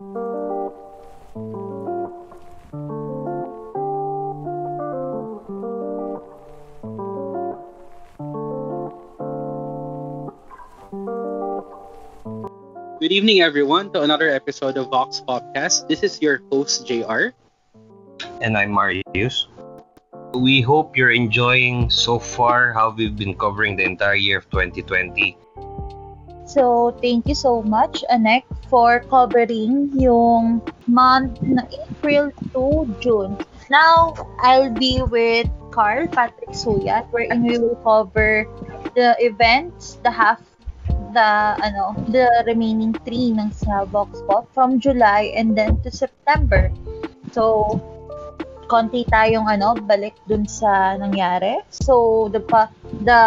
Good evening, everyone, to another episode of Vox Podcast. This is your host, JR. And I'm Marius. We hope you're enjoying so far how we've been covering the entire year of 2020. So, thank you so much, Anek, for covering yung month na April to June. Now, I'll be with Carl Patrick Suyat, wherein we will cover the events, the half, the ano, the remaining three ng sa Vox Pop from July and then to September. So, konti tayong ano, balik dun sa nangyari. So, the the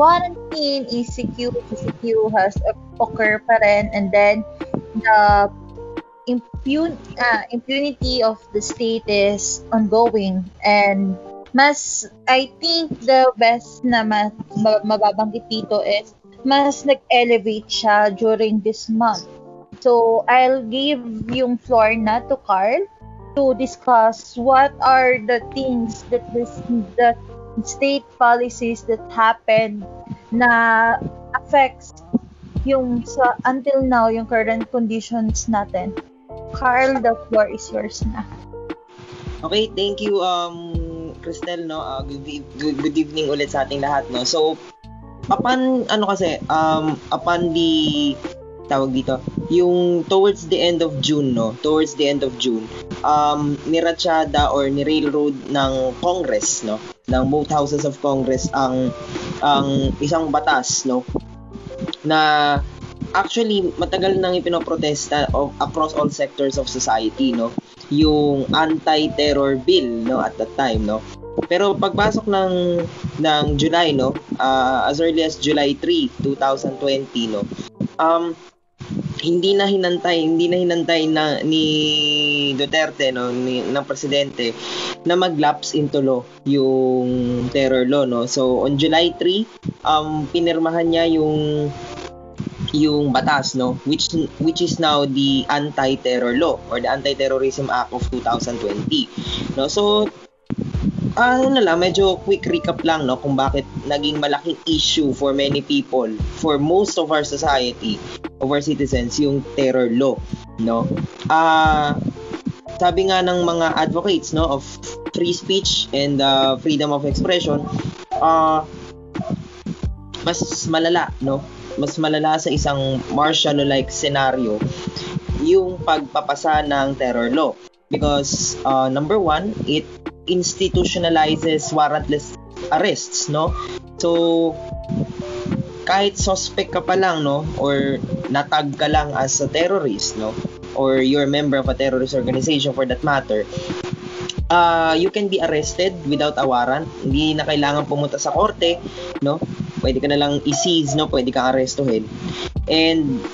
quarantine ECQ, ECQ has occur pa rin and then the impun uh, impunity of the state is ongoing and mas I think the best na mas mababanggit dito is mas nag-elevate siya during this month. So, I'll give yung floor na to Carl to discuss what are the things that this that state policies that happen na affects yung sa until now yung current conditions natin. Carl, the floor is yours na. Okay, thank you um Cristel no. Uh, good, good, good evening ulit sa ating lahat no. So upon ano kasi um upon the tawag dito, yung towards the end of June, no? Towards the end of June, um, niratsyada or ni-railroad ng Congress, no? Ng both houses of Congress ang ang isang batas, no? Na actually matagal nang ipinoprotesta of, across all sectors of society, no? Yung anti-terror bill, no? At that time, no? Pero pagpasok ng ng July no, uh, as early as July 3, 2020 no. Um hindi na hinantay, hindi na hinantay na ni Duterte no, ni ng presidente na maglapse into law yung terror law no. So on July 3, um pinirmahan niya yung yung batas no which which is now the anti-terror law or the anti-terrorism act of 2020 no so ano na lang, medyo quick recap lang no kung bakit naging malaking issue for many people, for most of our society, of our citizens, yung terror law, no? Ah, uh, sabi nga ng mga advocates no of free speech and uh, freedom of expression, uh, mas malala, no? Mas malala sa isang martial like scenario yung pagpapasa ng terror law because uh, number one, it institutionalizes warrantless arrests, no? So, kahit suspect ka pa lang, no? Or natag ka lang as a terrorist, no? Or you're a member of a terrorist organization for that matter, uh, you can be arrested without a warrant. Hindi na kailangan pumunta sa korte, no? Pwede ka na lang i-seize, no? Pwede kang arrestuhin. And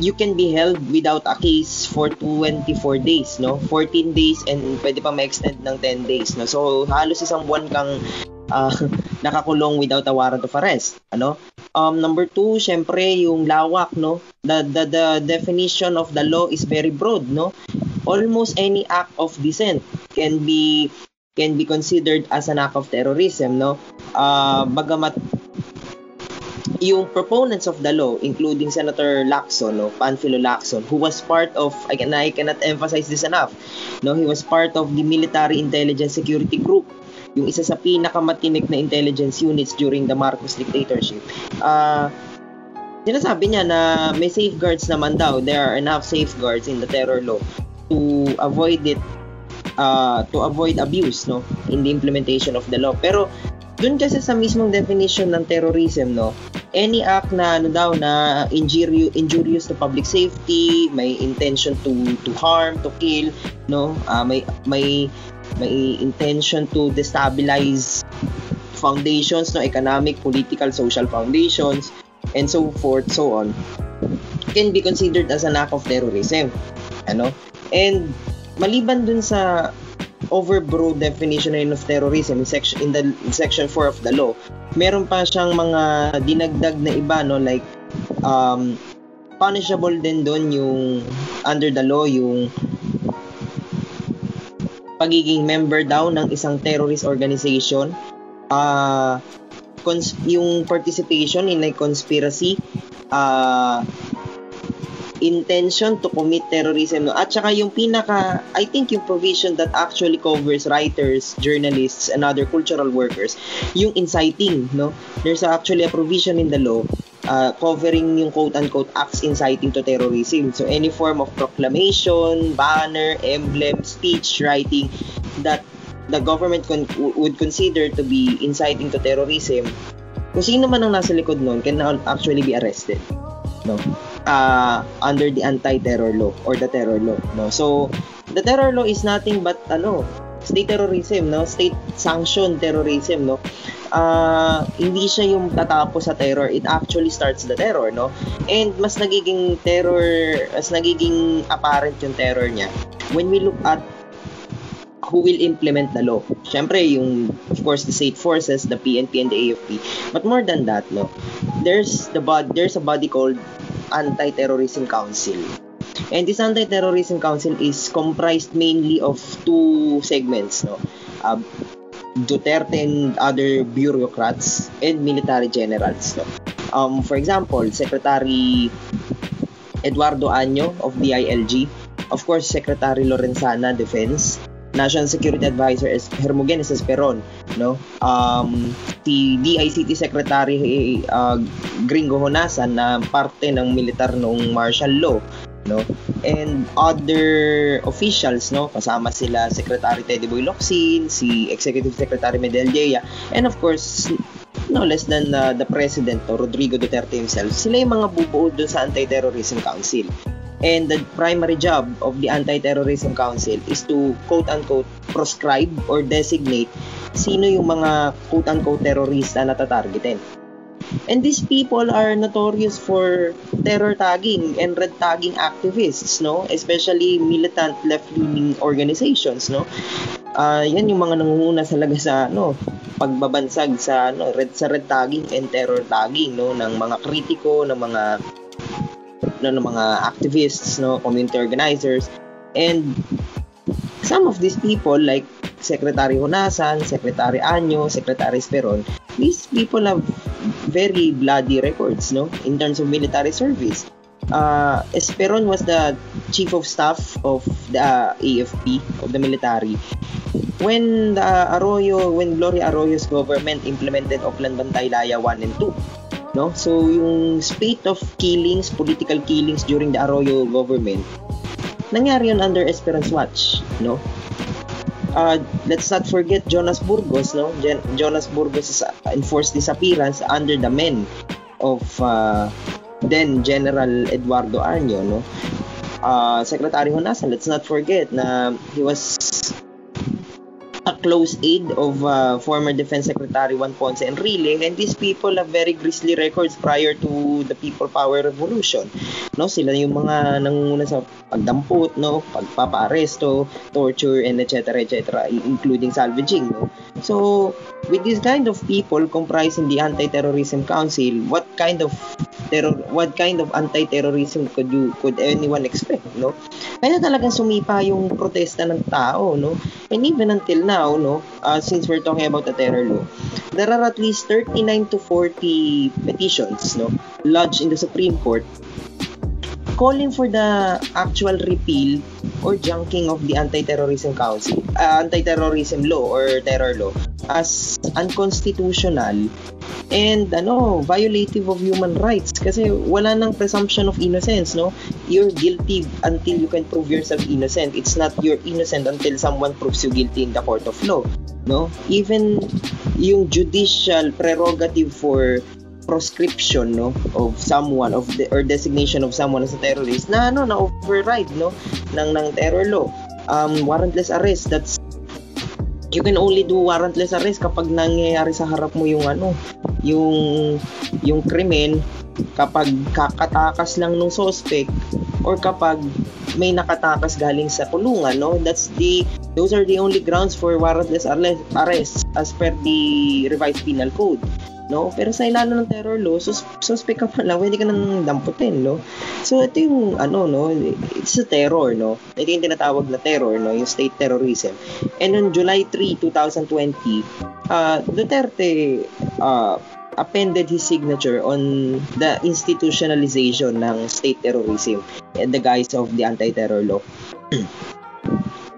you can be held without a case for 24 days, no? 14 days and pwede pa ma-extend ng 10 days, no? So, halos isang buwan kang uh, nakakulong without a warrant of arrest, ano? Um, number two, syempre, yung lawak, no? The, the, the definition of the law is very broad, no? Almost any act of dissent can be can be considered as an act of terrorism, no? Uh, bagamat yung proponents of the law, including Senator Lacson, no, Panfilo Lacson, who was part of, can, I cannot emphasize this enough, no, he was part of the Military Intelligence Security Group, yung isa sa pinakamatinik na intelligence units during the Marcos dictatorship. Uh, sinasabi niya na may safeguards naman daw, there are enough safeguards in the terror law to avoid it uh, to avoid abuse no in the implementation of the law pero dun kasi sa mismong definition ng terrorism, no, any act na ano daw na injurious, injurious to public safety, may intention to to harm, to kill, no, uh, may may may intention to destabilize foundations, no, economic, political, social foundations, and so forth, so on, can be considered as an act of terrorism. Ano? And maliban dun sa overbroad definition of terrorism in section in the in section 4 of the law. Meron pa siyang mga dinagdag na iba no? Like um punishable din doon yung under the law yung pagiging member daw ng isang terrorist organization. Uh, cons- yung participation in a conspiracy uh, intention to commit terrorism no? at saka yung pinaka I think yung provision that actually covers writers, journalists and other cultural workers yung inciting no there's actually a provision in the law uh, covering yung quote-unquote acts inciting to terrorism. So, any form of proclamation, banner, emblem, speech, writing that the government con- would consider to be inciting to terrorism, kung sino man ang nasa likod nun can actually be arrested. No? Uh, under the anti-terror law or the terror law. No? So, the terror law is nothing but ano, state terrorism, no? State sanctioned terrorism, no? Uh, hindi siya yung tatapos sa terror, it actually starts the terror, no? And mas nagiging terror, mas nagiging apparent yung terror niya when we look at who will implement the law. Siyempre, yung, of course, the state forces, the PNP and the AFP. But more than that, no, there's the bod- there's a body called Anti-Terrorism Council. And this Anti-Terrorism Council is comprised mainly of two segments, no? Uh, Duterte and other bureaucrats and military generals. No? Um, for example, Secretary Eduardo Año of DILG, of course, Secretary Lorenzana, Defense, National Security Advisor is Hermogenes Esperon, no? Um, si DICT Secretary uh, Gringo Honasan na parte ng militar noong martial law, no? And other officials, no? Kasama sila Secretary Teddy Boy Locsin, si Executive Secretary Medel Dea, and of course, no less than uh, the President, no, Rodrigo Duterte himself. Sila yung mga bubuo doon sa Anti-Terrorism Council. And the primary job of the Anti-Terrorism Council is to quote-unquote proscribe or designate sino yung mga quote-unquote terrorista na tatargetin. And these people are notorious for terror tagging and red tagging activists, no? Especially militant left-leaning organizations, no? Uh, yan yung mga nangunguna talaga sa ano, pagbabansag sa ano, red sa red tagging and terror tagging, no, ng mga kritiko, ng mga no, ng mga activists, no, community organizers, and some of these people like Secretary Honasan, Secretary Anyo, Secretary Speron, these people have very bloody records, no, in terms of military service. Uh, Esperon was the chief of staff of the uh, AFP of the military when the Arroyo, when Gloria Arroyo's government implemented Oplan Bantay Laya 1 and 2 no? So yung spate of killings, political killings during the Arroyo government, nangyari yun under Esperance Watch, no? Uh, let's not forget Jonas Burgos, no? Gen- Jonas Burgos' enforced disappearance under the men of uh, then General Eduardo Arño, no? Uh, Secretary Honasan, let's not forget na he was a close aide of uh, former Defense Secretary Juan Ponce Enrile and these people have very grisly records prior to the People Power Revolution. No, sila yung mga nangunguna sa pagdampot, no, pagpapaaresto, torture and etc. etc. including salvaging, no. So, with this kind of people comprising the Anti-Terrorism Council, what kind of terror what kind of anti-terrorism could you could anyone expect, no? Kaya talagang sumipa yung protesta ng tao, no? And even until now, no, uh, since we're talking about the terror law, there are at least 39 to 40 petitions, no, lodged in the Supreme Court calling for the actual repeal or junking of the Anti-Terrorism Council, uh, Anti-Terrorism Law or Terror Law as unconstitutional and ano, violative of human rights kasi wala nang presumption of innocence, no? You're guilty until you can prove yourself innocent. It's not you're innocent until someone proves you guilty in the court of law, no? Even yung judicial prerogative for proscription no of someone of the or designation of someone as a terrorist na ano na override no ng ng terror law. Um warrantless arrest that's you can only do warrantless arrest kapag nangyayari sa harap mo yung ano yung yung krimen kapag kakatakas lang ng suspect or kapag may nakatakas galing sa kulungan no? That's the those are the only grounds for warrantless arrest as per the revised penal code no? Pero sa ilalim ng terror law, sus suspect ka pa pwede ka nang damputin, no? So, ito yung, ano, no? It's a terror, no? Ito yung tinatawag na terror, no? Yung state terrorism. And on July 3, 2020, uh, Duterte, uh, appended his signature on the institutionalization ng state terrorism in the guise of the anti-terror law.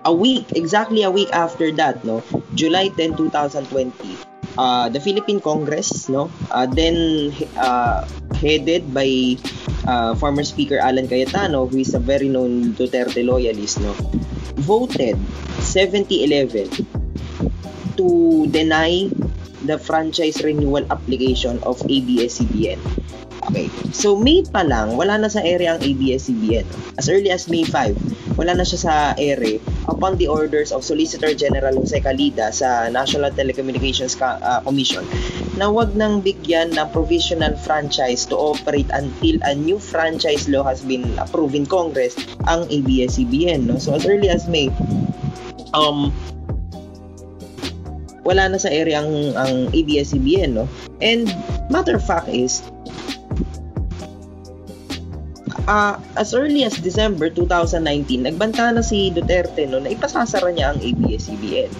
a week, exactly a week after that, no, July 10, 2020, uh, the Philippine Congress, no, uh, then uh, headed by uh, former Speaker Alan Cayetano, who is a very known Duterte loyalist, no, voted 70-11 to deny the franchise renewal application of ABS-CBN. Okay. So, May pa lang, wala na sa area ang ABS-CBN. As early as May 5, wala na siya sa ere upon the orders of Solicitor General Jose Calida sa National Telecommunications uh, Commission na wag nang bigyan ng provisional franchise to operate until a new franchise law has been approved in Congress ang ABS-CBN. No? So, as early as May, um, wala na sa area ang, ang ABS-CBN, no? And matter of fact is, uh, as early as December 2019, nagbanta na si Duterte no, na ipasasara niya ang ABS-CBN.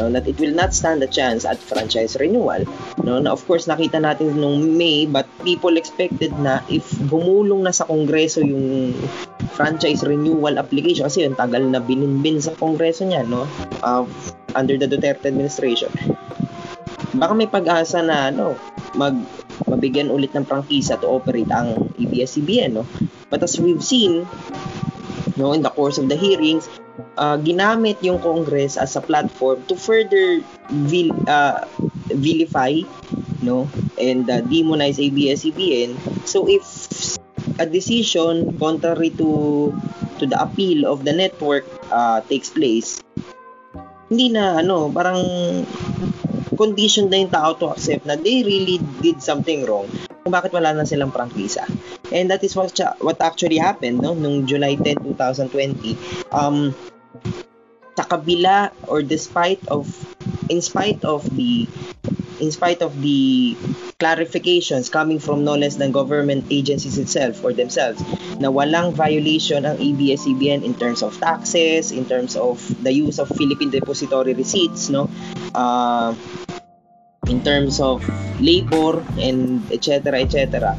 No, that it will not stand a chance at franchise renewal. No, na of course nakita natin nung May but people expected na if bumulong na sa Kongreso yung franchise renewal application kasi yung tagal na bininbin sa Kongreso niya no uh, under the Duterte administration. Baka may pag-asa na ano mag mabigyan ulit ng prangkisa to operate ang ABS-CBN no? But as we've seen no in the course of the hearings uh, ginamit yung Congress as a platform to further vil, uh, vilify no and uh, demonize ABS-CBN so if a decision contrary to to the appeal of the network uh, takes place hindi na ano parang condition na yung tao to accept na they really did something wrong kung bakit wala na silang prangkisa. And that is what, what actually happened no nung July 10, 2020. Um sa kabila or despite of in spite of the in spite of the clarifications coming from no less than government agencies itself or themselves na walang violation ang ABS-CBN in terms of taxes, in terms of the use of Philippine depository receipts, no? Uh, in terms of labor and etc etc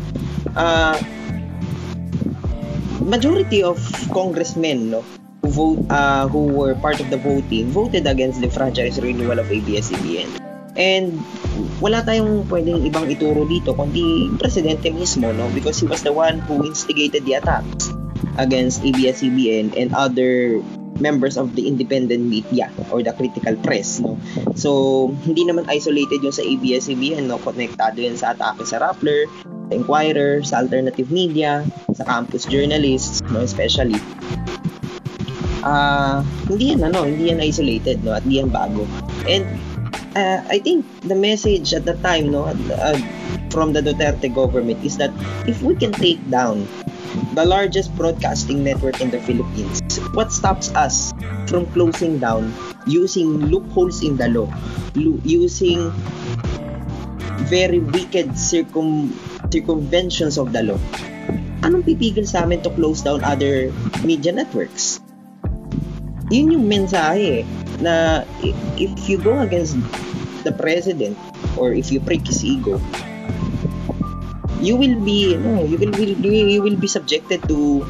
uh, majority of congressmen no who vote uh, who were part of the voting voted against the franchise renewal of ABS-CBN and wala tayong pwedeng ibang ituro dito kundi presidente mismo no? Because he was the one who instigated the attacks against ABS-CBN and other members of the independent media or the critical press no? So hindi naman isolated yung sa ABS-CBN no? Konektado yan sa atake sa Rappler sa Inquirer sa alternative media sa campus journalists no? Especially ah uh, hindi yan ano hindi yan isolated no? At hindi yan bago. And uh, I think the message at the time no uh, from the Duterte government is that if we can take down the largest broadcasting network in the Philippines. What stops us from closing down using loopholes in the law, lo- using very wicked circum circumventions of the law? Anong pipigil sa amin to close down other media networks? Yun yung mensahe eh, na if you go against the president or if you prick his ego, you will be no, you will, will you will be subjected to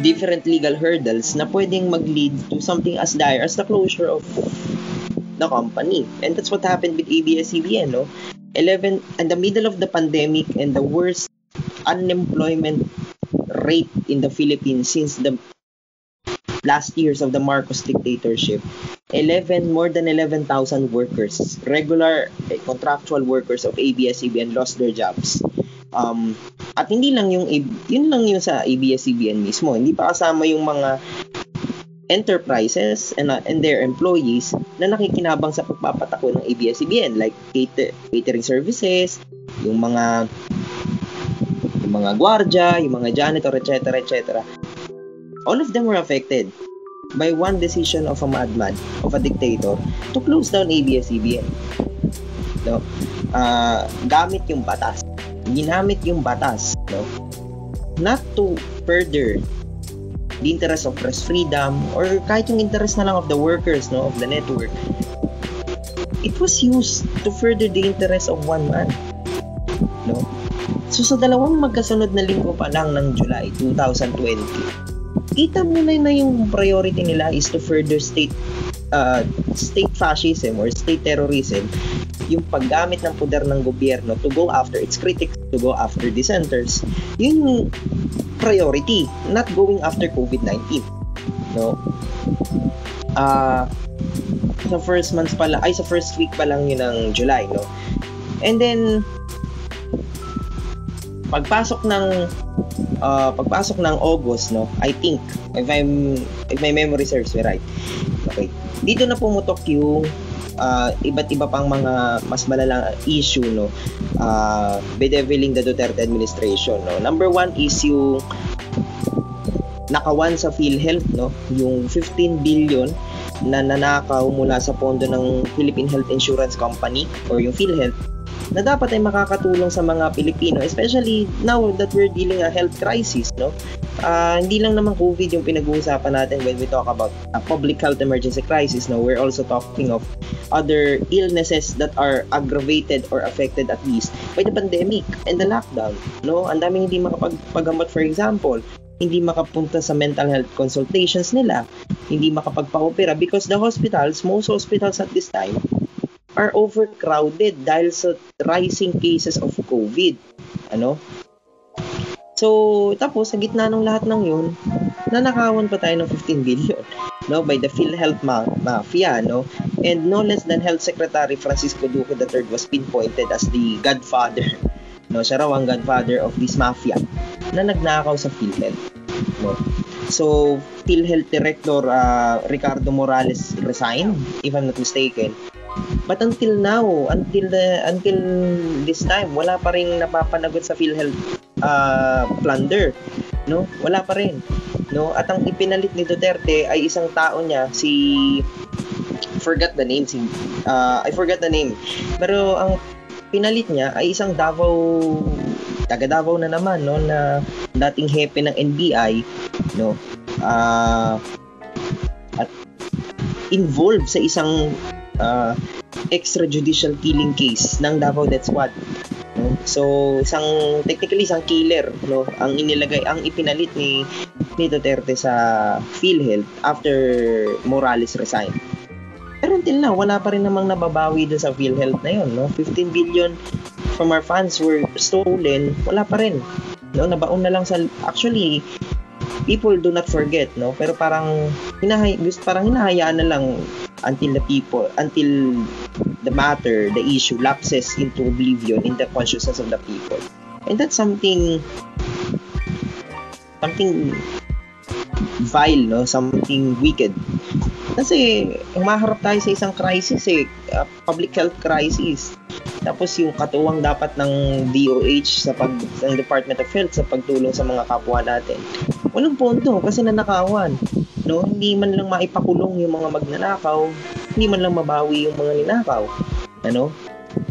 different legal hurdles na pwedeng mag-lead to something as dire as the closure of the company. And that's what happened with ABS-CBN, no? 11 in the middle of the pandemic and the worst unemployment rate in the Philippines since the last years of the Marcos dictatorship, 11 more than 11,000 workers, regular eh, contractual workers of ABS-CBN lost their jobs. Um, at hindi lang yung yun lang yung sa ABS-CBN mismo, hindi pa kasama yung mga enterprises and, uh, and their employees na nakikinabang sa pagpapatakbo ng ABS-CBN like cater, catering services, yung mga yung mga gwardya, yung mga janitor, etc., etc all of them were affected by one decision of a madman, of a dictator, to close down ABS-CBN. No? ah, gamit yung batas. Ginamit yung batas, no? Not to further the interest of press freedom or kahit yung interest na lang of the workers, no, of the network. It was used to further the interest of one man, no? So sa dalawang magkasunod na linggo pa lang ng July 2020, kita mo na na yung priority nila is to further state uh, state fascism or state terrorism yung paggamit ng poder ng gobyerno to go after its critics, to go after dissenters, yun yung priority, not going after COVID-19. No? Ah, sa first month pa lang, ay sa first week pa lang yun ng July, no? And then, pagpasok ng uh, pagpasok ng August, no? I think, if I'm, if my memory serves me right, okay, dito na pumutok yung uh, iba't iba pang mga mas malalang issue no uh, bedeviling the Duterte administration no. Number one is yung nakawan sa PhilHealth no yung 15 billion na nanakaw mula sa pondo ng Philippine Health Insurance Company or yung PhilHealth na dapat ay makakatulong sa mga Pilipino especially now that we're dealing a health crisis no? Uh, hindi lang naman COVID yung pinag-uusapan natin when we talk about a public health emergency crisis no? We're also talking of other illnesses that are aggravated or affected at least by the pandemic and the lockdown no? Ang daming hindi makapagpagamot for example hindi makapunta sa mental health consultations nila, hindi makapagpa-opera because the hospitals, most hospitals at this time, are overcrowded dahil sa rising cases of COVID. Ano? So, tapos, sa gitna ng lahat ng yun, nanakawan pa tayo ng 15 billion no, by the PhilHealth ma- Mafia. No? And no less than Health Secretary Francisco Duque III was pinpointed as the godfather. No? Siya raw ang godfather of this mafia na nagnakaw sa PhilHealth. No? So, PhilHealth Director uh, Ricardo Morales resigned, if I'm not mistaken. But until now, until the, until this time, wala pa rin napapanagot sa PhilHealth uh, plunder. No? Wala pa rin. No? At ang ipinalit ni Duterte ay isang tao niya, si forgot the name si uh, I forgot the name. Pero ang pinalit niya ay isang Davao taga Davao na naman no na dating hepe ng NBI no uh, at involved sa isang uh, extrajudicial killing case ng Davao Death Squad no so isang technically isang killer no ang inilagay ang ipinalit ni ni Duterte sa PhilHealth after Morales resigned pero until now, wala pa rin namang nababawi doon sa PhilHealth na yun, no? 15 billion from our funds were stolen, wala pa rin. No, nabaon na lang sa actually people do not forget, no? Pero parang hinahay parang hinahayaan na lang until the people until the matter, the issue lapses into oblivion in the consciousness of the people. And that's something something vile, no? Something wicked. Kasi umaharap tayo sa isang crisis eh, uh, public health crisis. Tapos yung katuwang dapat ng DOH sa pag ng Department of Health sa pagtulong sa mga kapwa natin. Walang pondo kasi nanakawan. No, hindi man lang maipakulong yung mga magnanakaw, hindi man lang mabawi yung mga ninakaw. Ano?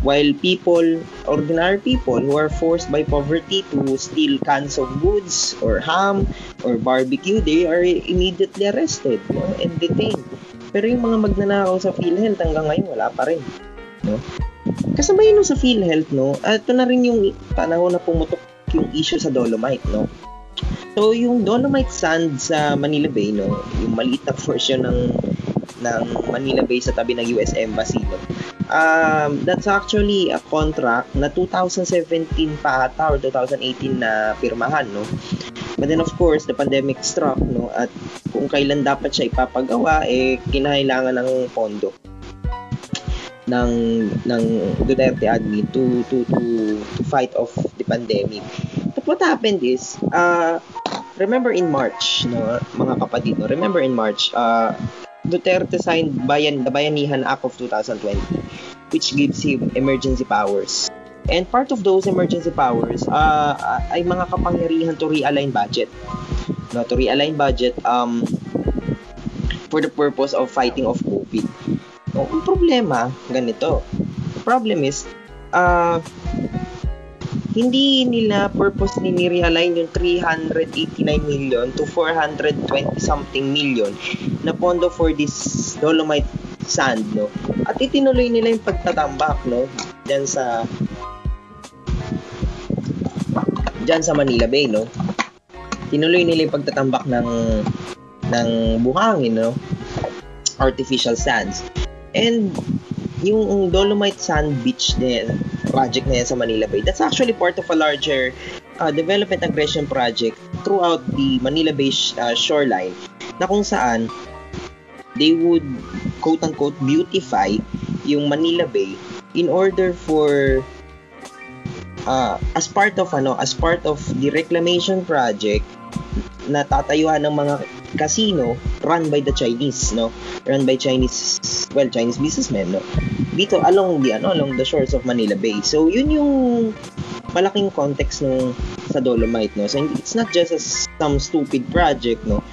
While people, ordinary people who are forced by poverty to steal cans of goods or ham or barbecue, they are immediately arrested no? and detained. Pero yung mga magnanakaw sa PhilHealth hanggang ngayon wala pa rin. No? Kasabay nun sa PhilHealth, no? Ito na rin yung panahon na pumutok yung issue sa Dolomite, no? So, yung Dolomite Sand sa Manila Bay, no? Yung maliit na version ng ng Manila Bay sa tabi ng US Embassy, no? um, that's actually a contract na 2017 pa ata or 2018 na pirmahan, no? But then of course, the pandemic struck, no? At kung kailan dapat siya ipapagawa, eh, kinahailangan ng pondo ng ng Duterte admin to to to to fight off the pandemic. But what happened is, uh, remember in March, no, mga kapatid, remember in March, uh, Duterte signed Bayan, the Bayanihan Act of 2020, which gives him emergency powers. And part of those emergency powers uh, ay mga kapangyarihan to realign budget. No, to realign budget um, for the purpose of fighting off COVID. No, ang problema, ganito. The problem is, ah hindi nila purposely ni-realign yung 389 million to 420 something million na pondo for this dolomite sand, no? At itinuloy nila yung pagtatambak, no? Diyan sa diyan sa Manila Bay, no? Tinuloy nila yung pagtatambak ng ng buhangin, no? Artificial sands. And yung Dolomite Sand Beach din, project na yan sa Manila Bay, that's actually part of a larger uh, development aggression project throughout the Manila Bay sh- uh, shoreline na kung saan they would quote-unquote beautify yung Manila Bay in order for uh, as part of ano as part of the reclamation project na tatayuan ng mga casino run by the Chinese no? Run by Chinese well Chinese businessmen no? Dito along the ano along the shores of Manila Bay. So yun yung malaking context no sa Dolomite no? So it's not just a, some stupid project no?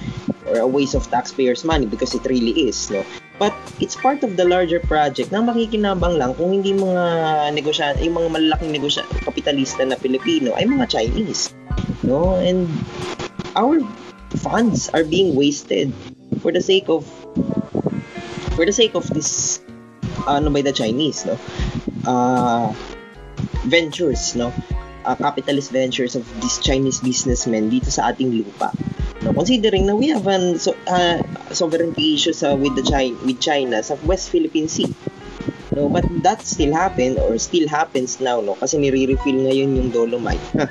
Or a waste of taxpayers money because it really is no? But it's part of the larger project na makikinabang lang kung hindi mga negosyante yung mga malalaking negosya kapitalista na Pilipino ay mga Chinese no? And our funds are being wasted for the sake of for the sake of this ano by the Chinese no? Uh, ventures no? Uh, capitalist ventures of these Chinese businessmen dito sa ating lupa. No considering na we have an so, uh, sovereignty issues uh, with the China with China sa West Philippine Sea. No but that still happen or still happens now no? Kasi nire-refill ngayon yung dolomite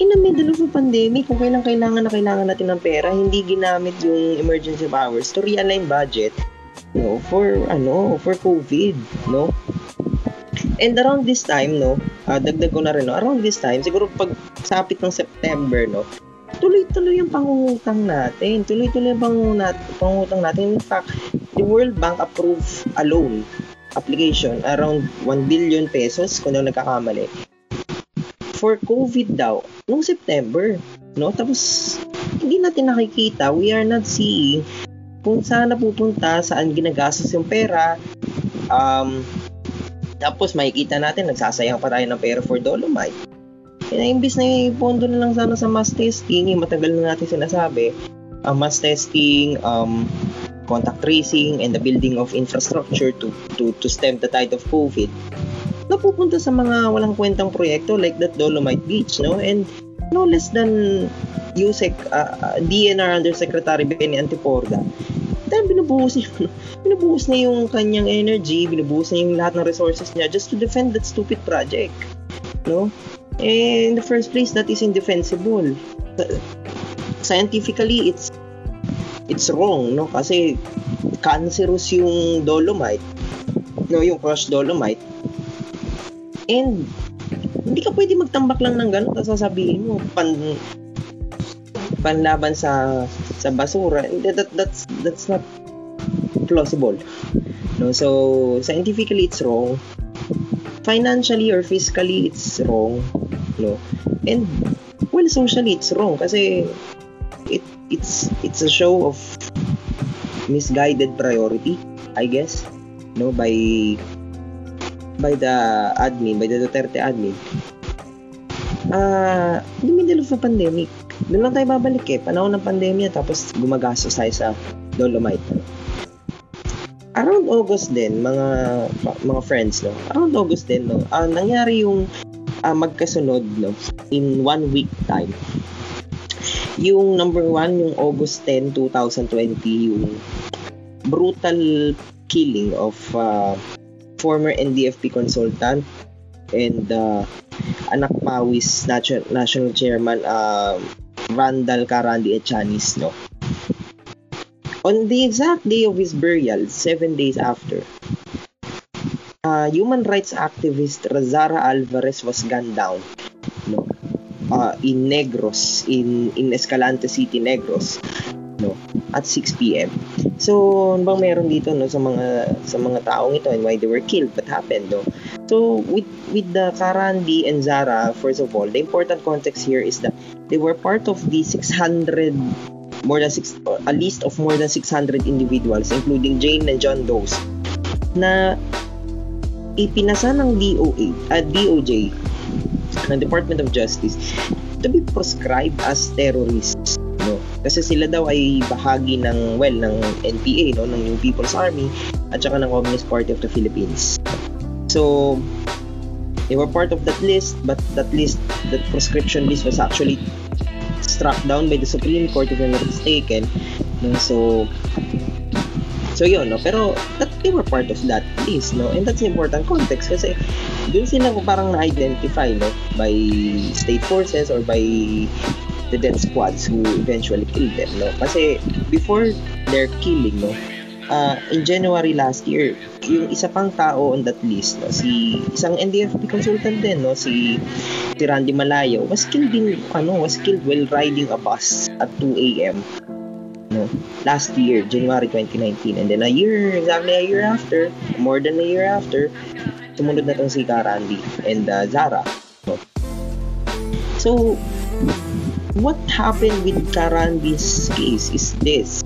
in the middle of a pandemic, kung kailang kailangan na kailangan natin ng pera, hindi ginamit yung emergency powers to realign budget, no, for, ano, for COVID, no? And around this time, no, uh, dagdag ko na rin, no, around this time, siguro pag sapit ng September, no, tuloy-tuloy yung pangungutang natin. Tuloy-tuloy yung pangungutang, natin. In fact, the World Bank approved a loan application around 1 billion pesos kung ano nagkakamali for COVID daw nung September, no? Tapos hindi natin nakikita, we are not seeing kung saan napupunta, saan ginagastos yung pera. Um, tapos makikita natin, nagsasayang pa tayo ng pera for Dolomite. Kaya imbis na ipondo na lang sana sa mass testing, yung matagal na natin sinasabi, uh, mass testing, um, contact tracing, and the building of infrastructure to, to, to stem the tide of COVID napupunta sa mga walang kwentang proyekto like that Dolomite Beach, no? And no less than USEC, uh, DNR Undersecretary Benny Antiporda. Dahil binubuhos niya, binubuhos niya yung kanyang energy, binubuhos niya yung lahat ng resources niya just to defend that stupid project. No? Eh, in the first place, that is indefensible. Scientifically, it's it's wrong, no? Kasi cancerous yung dolomite, no? Yung crushed dolomite And, hindi ka pwede magtambak lang ng ganun tapos sasabihin mo, pan, panlaban sa sa basura. That, that, that's, that's not plausible. No? So, scientifically, it's wrong. Financially or fiscally, it's wrong. No? And, well, socially, it's wrong kasi it it's it's a show of misguided priority, I guess, no, by by the admin, by the Duterte admin, ah, uh, in middle of a pandemic, doon lang tayo babalik eh. Panahon ng pandemya, tapos gumagastos tayo sa Dolomite. Around August din, mga mga friends, no? Around August din, no? Uh, nangyari yung uh, magkasunod, no? In one week time. Yung number one, yung August 10, 2020, yung brutal killing of uh, former NDFP consultant and uh, anak Pawis national, national chairman uh, Randall Karandi Echanis no? On the exact day of his burial seven days after uh, human rights activist Razara Alvarez was gunned down no? Uh, in Negros in in Escalante City Negros no at 6 p.m. So, ano bang meron dito no sa mga sa mga taong ito and why they were killed what happened no? So, with with the Karandi and Zara, first of all, the important context here is that they were part of the 600 more than six, a list of more than 600 individuals including Jane and John Doe's na ipinasa ng DOA, at DOJ, ng Department of Justice, to be proscribed as terrorists kasi sila daw ay bahagi ng well ng NPA no ng People's Army at saka ng Communist Party of the Philippines so they were part of that list but that list that prescription list was actually struck down by the Supreme Court if I'm not mistaken no so So yun, no? Pero that, they were part of that list, no? And that's important context kasi dun sila parang na-identify, no? By state forces or by the death squads who eventually killed them, no? Kasi before their killing, no? Uh, in January last year, yung isa pang tao on that list, no, si isang NDFP consultant din, no, si si Randy Malayo, was killed din, ano, was killed while riding a bus at 2 a.m no last year January 2019 and then a year exactly a year after more than a year after sumunod na tong si Karandi and uh, Zara no? so what happened with Karandi's case is this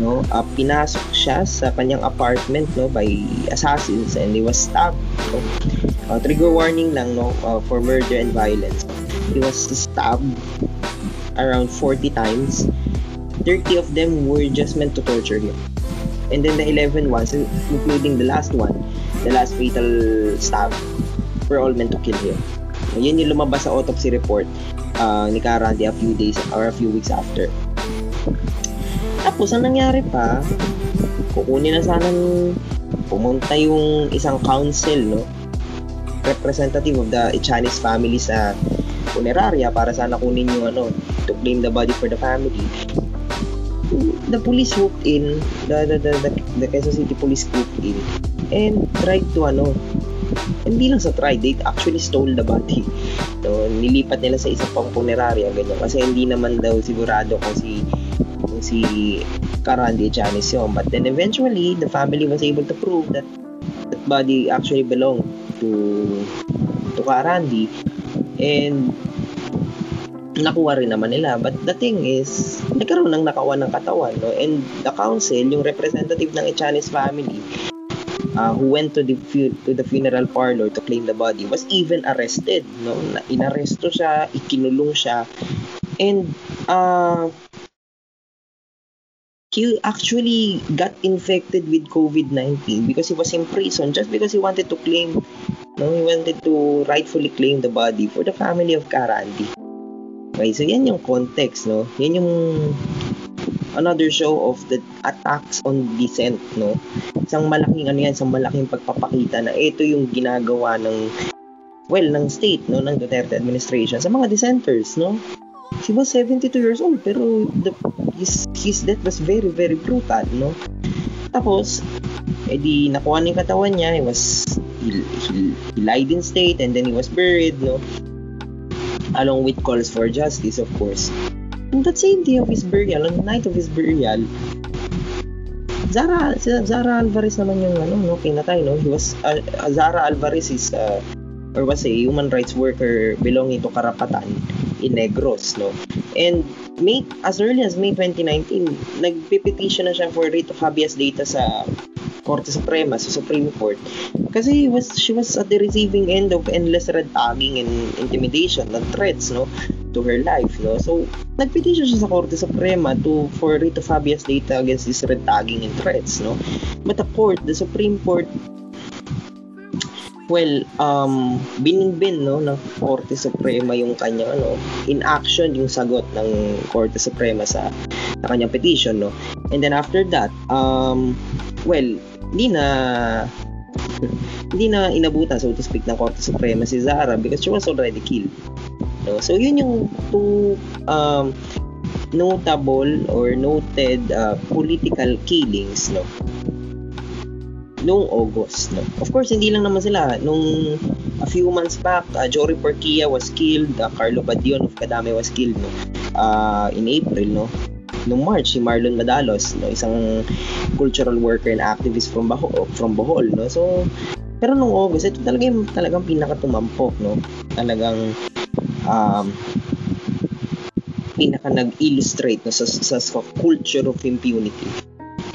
no uh, pinasok siya sa kanyang apartment no by assassins and he was stabbed no? uh, trigger warning lang no uh, for murder and violence he was stabbed around 40 times 30 of them were just meant to torture him. And then the 11 ones, including the last one, the last fatal stab, were all meant to kill him. Yan yung lumabas sa autopsy report uh, ni Karandi a few days or a few weeks after. Tapos, ang nangyari pa, kukunin na sana pumunta yung isang council, no? Representative of the Chinese family sa funeraria para sana kunin yung ano, to claim the body for the family the police swooped in, the, the, the, the, the Quezon City Police swooped in, and tried to, ano, hindi lang sa try, they actually stole the body. So, nilipat nila sa isang pang funeraria, ganyan. Kasi hindi naman daw sigurado kung si kung si Karandi Janice yun. But then eventually, the family was able to prove that that body actually belonged to to Karandi. And nakuha rin naman nila. But the thing is, nagkaroon ng nakawan ng katawan, no? And the council, yung representative ng Echanes family, uh, who went to the fu- to the funeral parlor to claim the body was even arrested, no? Inaresto siya, ikinulong siya. And uh, he actually got infected with COVID-19 because he was in prison just because he wanted to claim no he wanted to rightfully claim the body for the family of Karandi Okay, so yan yung context, no? Yan yung another show of the attacks on dissent, no? Isang malaking ano yan, isang malaking pagpapakita na ito yung ginagawa ng well, ng state, no, ng Duterte administration sa mga dissenters, no? He was 72 years old pero the, his, his death was very, very brutal, no? Tapos, edi nakuha ng katawan niya, he was he, he, he lied in state and then he was buried, no? along with calls for justice, of course. On that same day of his burial, on the night of his burial, Zara, Zara Alvarez naman yung ano, no, pinatay, no? He was, uh, Zara Alvarez is, uh, or was a human rights worker belonging to Karapatan in Negros, no? And May, as early as May 2019, nagpipetition na siya for writ of habeas data sa Korte Suprema, sa Supreme Court. Kasi was, she was at the receiving end of endless red tagging and intimidation and threats, no? to her life, no? So, nagpetition siya sa Korte Suprema to for writ of habeas data against this red tagging and threats, no? But the court, the Supreme Court well, um, biningbin no ng Korte Suprema yung kanyang ano, in action yung sagot ng Korte Suprema sa, sa kanyang petition, no. And then after that, um, well, hindi na hindi na inabutan so to speak ng Korte Suprema si Zara because she was already killed. No? So yun yung two um, notable or noted uh, political killings no noong August. No? Of course, hindi lang naman sila. Nung a few months back, uh, Jory Porquia was killed, uh, Carlo Badion of Kadame was killed no? uh, in April. No? Nung March, si Marlon Madalos, no? isang cultural worker and activist from Bohol, from Bohol. No? So, pero nung August, ito talaga yung talagang pinakatumampok. No? Talagang um, pinaka nag-illustrate no, sa, sa, sa culture of impunity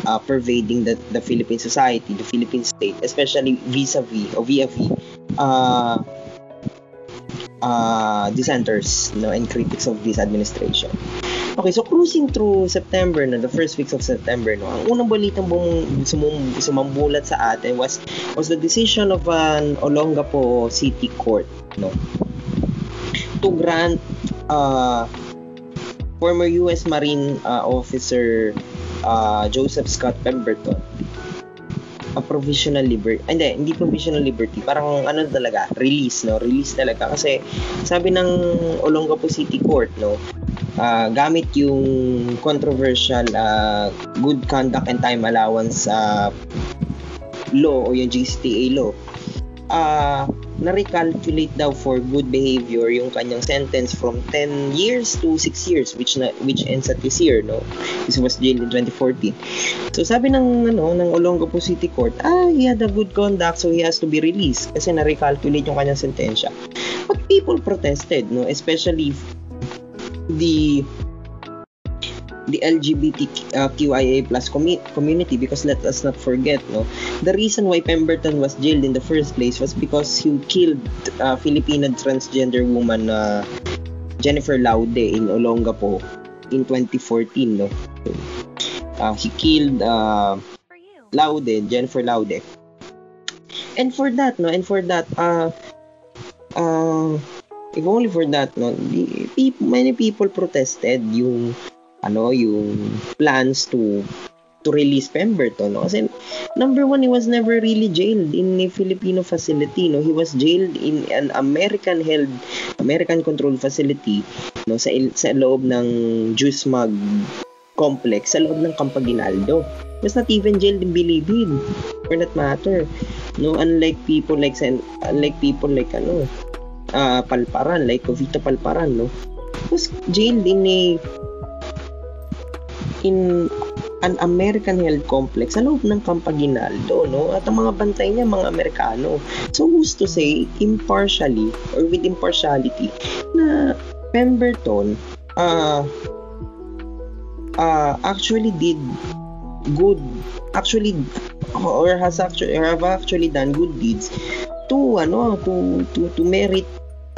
uh, pervading the, the Philippine society, the Philippine state, especially vis-a-vis or via-vis uh, uh, dissenters no, and critics of this administration. Okay, so cruising through September na, the first weeks of September, no, ang unang balitang bum, sumum, sumambulat sa atin was was the decision of an Olongapo City Court, no, to grant uh, former U.S. Marine uh, officer uh, Joseph Scott Pemberton a provisional liberty. Hindi, hindi provisional liberty. Parang ano talaga, release, no? Release talaga. Kasi sabi ng Olongapo City Court, no? Uh, gamit yung controversial uh, good conduct and time allowance uh, law o yung GCTA law uh, na-recalculate daw for good behavior yung kanyang sentence from 10 years to 6 years which na which ends at this year no? This was jailed in 2014 so sabi ng ano ng Olongapo City Court ah he had a good conduct so he has to be released kasi na-recalculate yung kanyang sentensya. But people protested no? Especially the the LGBTQIA plus commu- community because let us not forget no the reason why Pemberton was jailed in the first place was because he killed uh, Filipino transgender woman uh, Jennifer Laude in Olongapo in 2014 no. Uh, he killed uh, Laude Jennifer Laude. And for that no and for that uh uh if only for that no the, many people protested yung ano yung plans to to release Pemberton no? kasi number one he was never really jailed in a Filipino facility no? He was jailed in an American held American controlled facility no? Sa sa loob ng Juice Mag complex sa loob ng Campaginaldo he was not even jailed in Bilibid for that matter no? Unlike people like unlike people like ano uh, Palparan like Covito Palparan no? He was jailed in a in an American held complex sa loob ng Campaginaldo, no? At ang mga bantay niya, mga Amerikano. So, who's to say, impartially, or with impartiality, na Pemberton, uh, uh, actually did good, actually, or has actually, or have actually done good deeds to, ano, to, to, to merit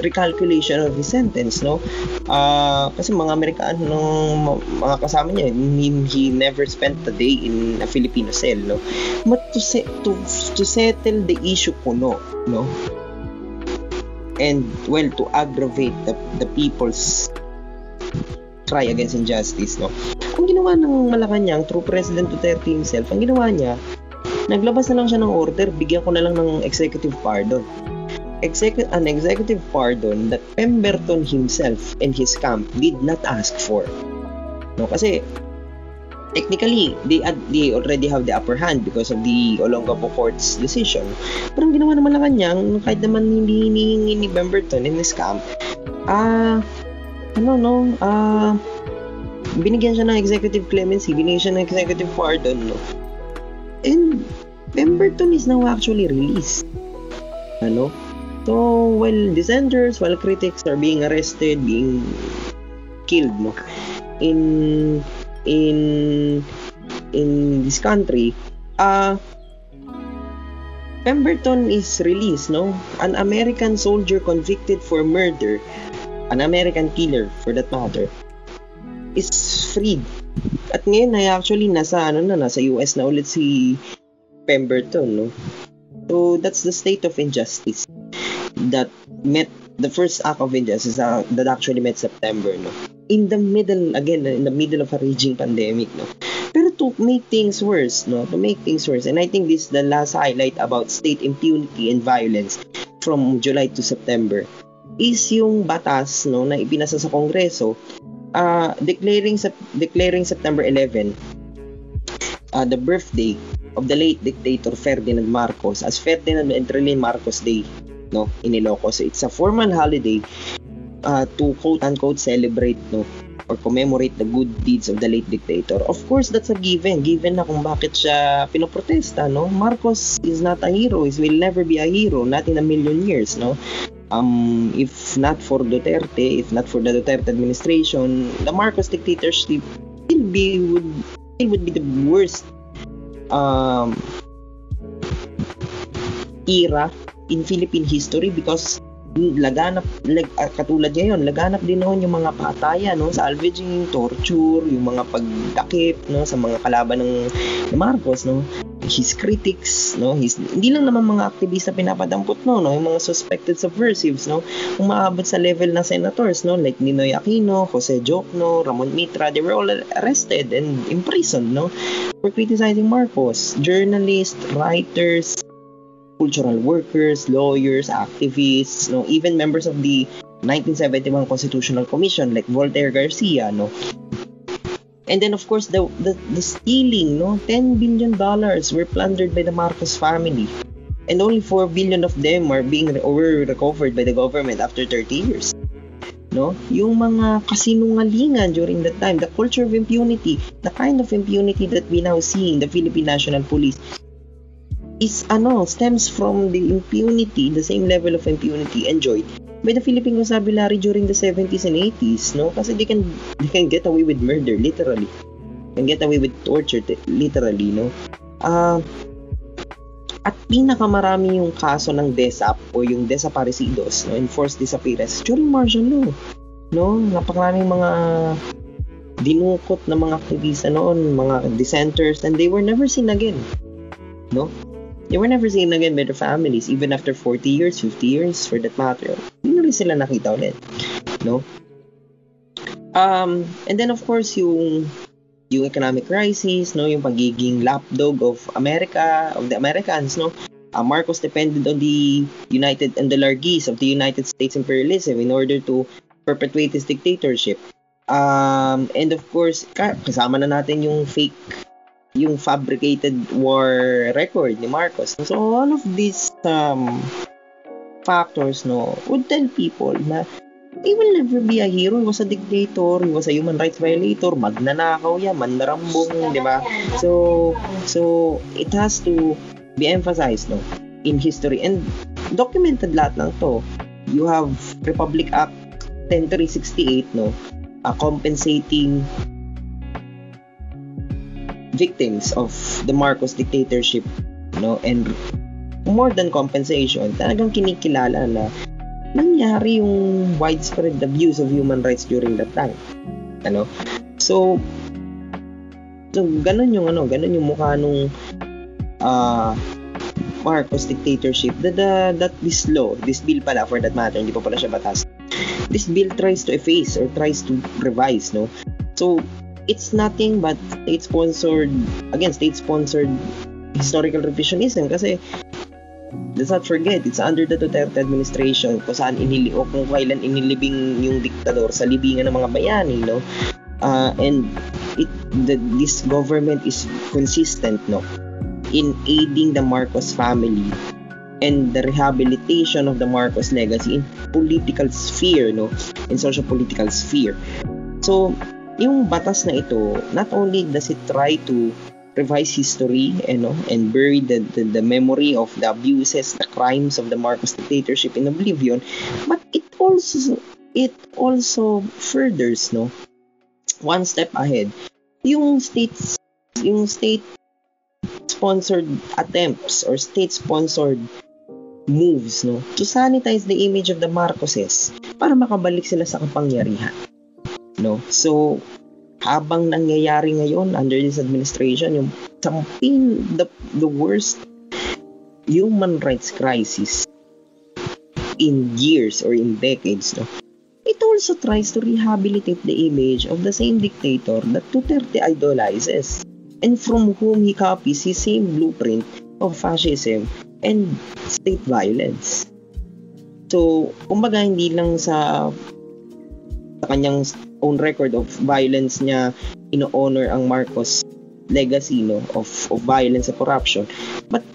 recalculation of his sentence, no? Uh, kasi mga Amerikano, nung mga kasama niya, he, he never spent a day in a Filipino cell, no? But to, se- to, to settle the issue po, no? no? And, well, to aggravate the, the people's try against injustice, no? Ang ginawa ng Malacanang through President Duterte himself, ang ginawa niya, naglabas na lang siya ng order, bigyan ko na lang ng executive pardon execu- an executive pardon that Pemberton himself and his camp did not ask for. No, kasi technically they ad- they already have the upper hand because of the Olongapo court's decision. Pero ang ginawa naman na kanyang kahit naman hindi hinihingi ni Pemberton in his camp, ah uh, ano no, ah uh, binigyan siya ng executive clemency, binigyan siya ng executive pardon, no. And Pemberton is now actually released. Ano? So, while dissenters, while critics are being arrested, being killed, no, in in in this country, uh, Pemberton is released, no? An American soldier convicted for murder, an American killer for that matter, is freed. At ngayon ay actually nasa ano na nasa US na ulit si Pemberton, no? So that's the state of injustice that met the first act of injustice uh, that actually met September, no? In the middle, again, in the middle of a raging pandemic, no? Pero to make things worse, no? To make things worse, and I think this is the last highlight about state impunity and violence from July to September is yung batas, no, na ipinasa sa Kongreso uh, declaring declaring September 11 uh, the birthday of the late dictator Ferdinand Marcos as Ferdinand Entrelin Marcos Day no in Ilocos. It's a formal holiday uh, to quote unquote celebrate no or commemorate the good deeds of the late dictator. Of course, that's a given. Given na kung bakit siya pinoprotesta, no? Marcos is not a hero. He will never be a hero. Not in a million years, no? Um, if not for Duterte, if not for the Duterte administration, the Marcos dictatorship will be would it would be the worst um, era in Philippine history because laganap lag, uh, katulad ngayon laganap din noon yung mga patayan no salvaging torture yung mga pagdakip no sa mga kalaban ng Marcos no. His critics no his hindi lang naman mga aktivista pinapadampot no no yung mga suspected subversives no umaabot sa level ng senators no like Ninoy Aquino Jose Jokno Ramon Mitra they were all arrested and imprisoned no for criticizing Marcos journalists writers cultural workers, lawyers, activists, no, even members of the 1971 Constitutional Commission like Voltaire Garcia, no. And then of course the the, the stealing, no, 10 billion dollars were plundered by the Marcos family. And only 4 billion of them are being were recovered by the government after 30 years. No? Yung mga kasinungalingan during that time, the culture of impunity, the kind of impunity that we now see in the Philippine National Police is ano stems from the impunity, the same level of impunity enjoyed by the Philippine Constabulary during the 70s and 80s, no? Kasi they can they can get away with murder literally. Can get away with torture literally, no? Uh, at pinakamarami yung kaso ng DESAP o yung desaparecidos, no, enforced disappearance during martial law. No, napakaraming mga dinukot na mga aktivista noon, mga dissenters, and they were never seen again. No? They were never seen again by their families, even after 40 years, 50 years, for that matter. Hindi na rin sila nakita ulit. No? Um, and then of course, yung yung economic crisis, no, yung pagiging lapdog of America, of the Americans, no. Uh, Marcos depended on the United and the largesse of the United States imperialism in order to perpetuate his dictatorship. Um, and of course, kasama na natin yung fake yung fabricated war record ni Marcos. So all of these um, factors no would tell people na he will never be a hero. He was a dictator. He was a human rights violator. Magnanakaw yan. Mandarambong, di ba? So, so, it has to be emphasized, no? In history. And documented lahat ng to. You have Republic Act 10368, no? Uh, compensating victims of the Marcos dictatorship no and more than compensation talagang kinikilala na nangyari yung widespread abuse of human rights during that time ano so so ganun yung ano ganun yung mukha nung uh, Marcos dictatorship. That, the, that this law this bill pala for that matter hindi pa pala siya batas. This bill tries to efface or tries to revise no? So it's nothing but state-sponsored, again, state-sponsored historical revisionism kasi let's not forget, it's under the Duterte administration kung saan inili o kung kailan inilibing yung diktador sa libingan ng mga bayani, no? Uh, and it the, this government is consistent, no? In aiding the Marcos family and the rehabilitation of the Marcos legacy in political sphere, no? In social political sphere. So, yung batas na ito, not only does it try to revise history and, no, and bury the, the, the memory of the abuses, the crimes of the Marcos dictatorship in oblivion, but it also it also furthers no one step ahead. Yung states yung state sponsored attempts or state sponsored moves no to sanitize the image of the Marcoses para makabalik sila sa kapangyarihan no so habang nangyayari ngayon under this administration yung something the the worst human rights crisis in years or in decades no it also tries to rehabilitate the image of the same dictator that Duterte idolizes and from whom he copies his same blueprint of fascism and state violence. So, kumbaga hindi lang sa sa kanyang own record of violence niya ino-honor ang Marcos legacy no of of violence and corruption. But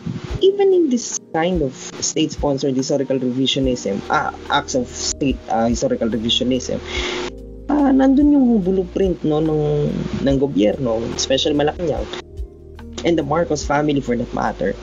even in this kind of state-sponsored historical revisionism uh, acts of state uh, historical revisionism uh, nandun yung blueprint no ng ng gobyerno especially Malacanang and the Marcos family for that matter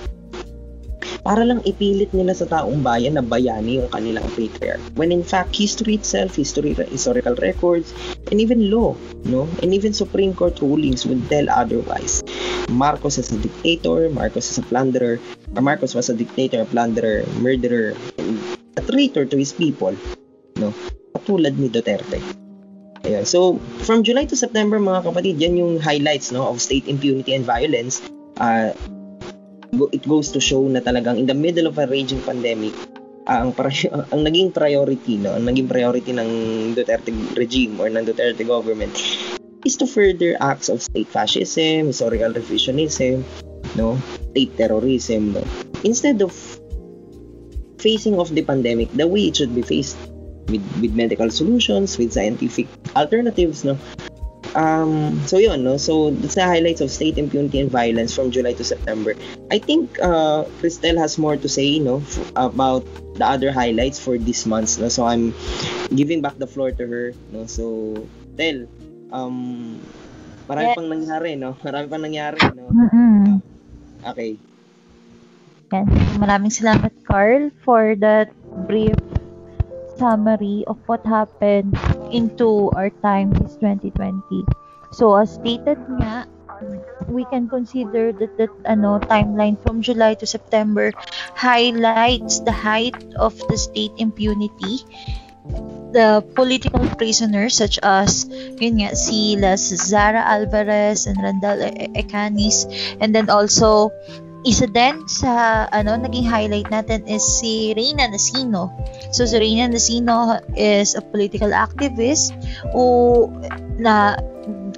para lang ipilit nila sa taong bayan na bayani yung kanilang patriarch. When in fact, history itself, history, historical records, and even law, no? And even Supreme Court rulings would tell otherwise. Marcos as a dictator, Marcos as a plunderer, or Marcos was a dictator, plunderer, murderer, and a traitor to his people. No? Katulad ni Duterte. Ayan. So, from July to September, mga kapatid, yan yung highlights no, of state impunity and violence. Uh, it goes to show na talagang in the middle of a raging pandemic, uh, ang, pri- ang naging priority, no, ang naging priority ng Duterte regime or ng Duterte government is to further acts of state fascism, historical revisionism, no, state terrorism, no, instead of facing off the pandemic the way it should be faced with with medical solutions, with scientific alternatives, no. Um, so yun, no. So that's the highlights of state impunity and violence from July to September. I think uh, Cristel has more to say, no, f- about the other highlights for this month, no. So I'm giving back the floor to her, no. So Tel, um, marami Yes. pang nangyari, no. Marami pang nangyari, no. Mm-mm. Okay. Yan. Maraming salamat, Carl, for that brief summary of what happened into our time this 2020. So, as stated nga, we can consider that that ano timeline from July to September highlights the height of the state impunity the political prisoners such as yun nga si Zara Alvarez and Randall E- E- Ecanis and then also isa din sa ano naging highlight natin is si Reina Nasino. So si Reina Nasino is a political activist o na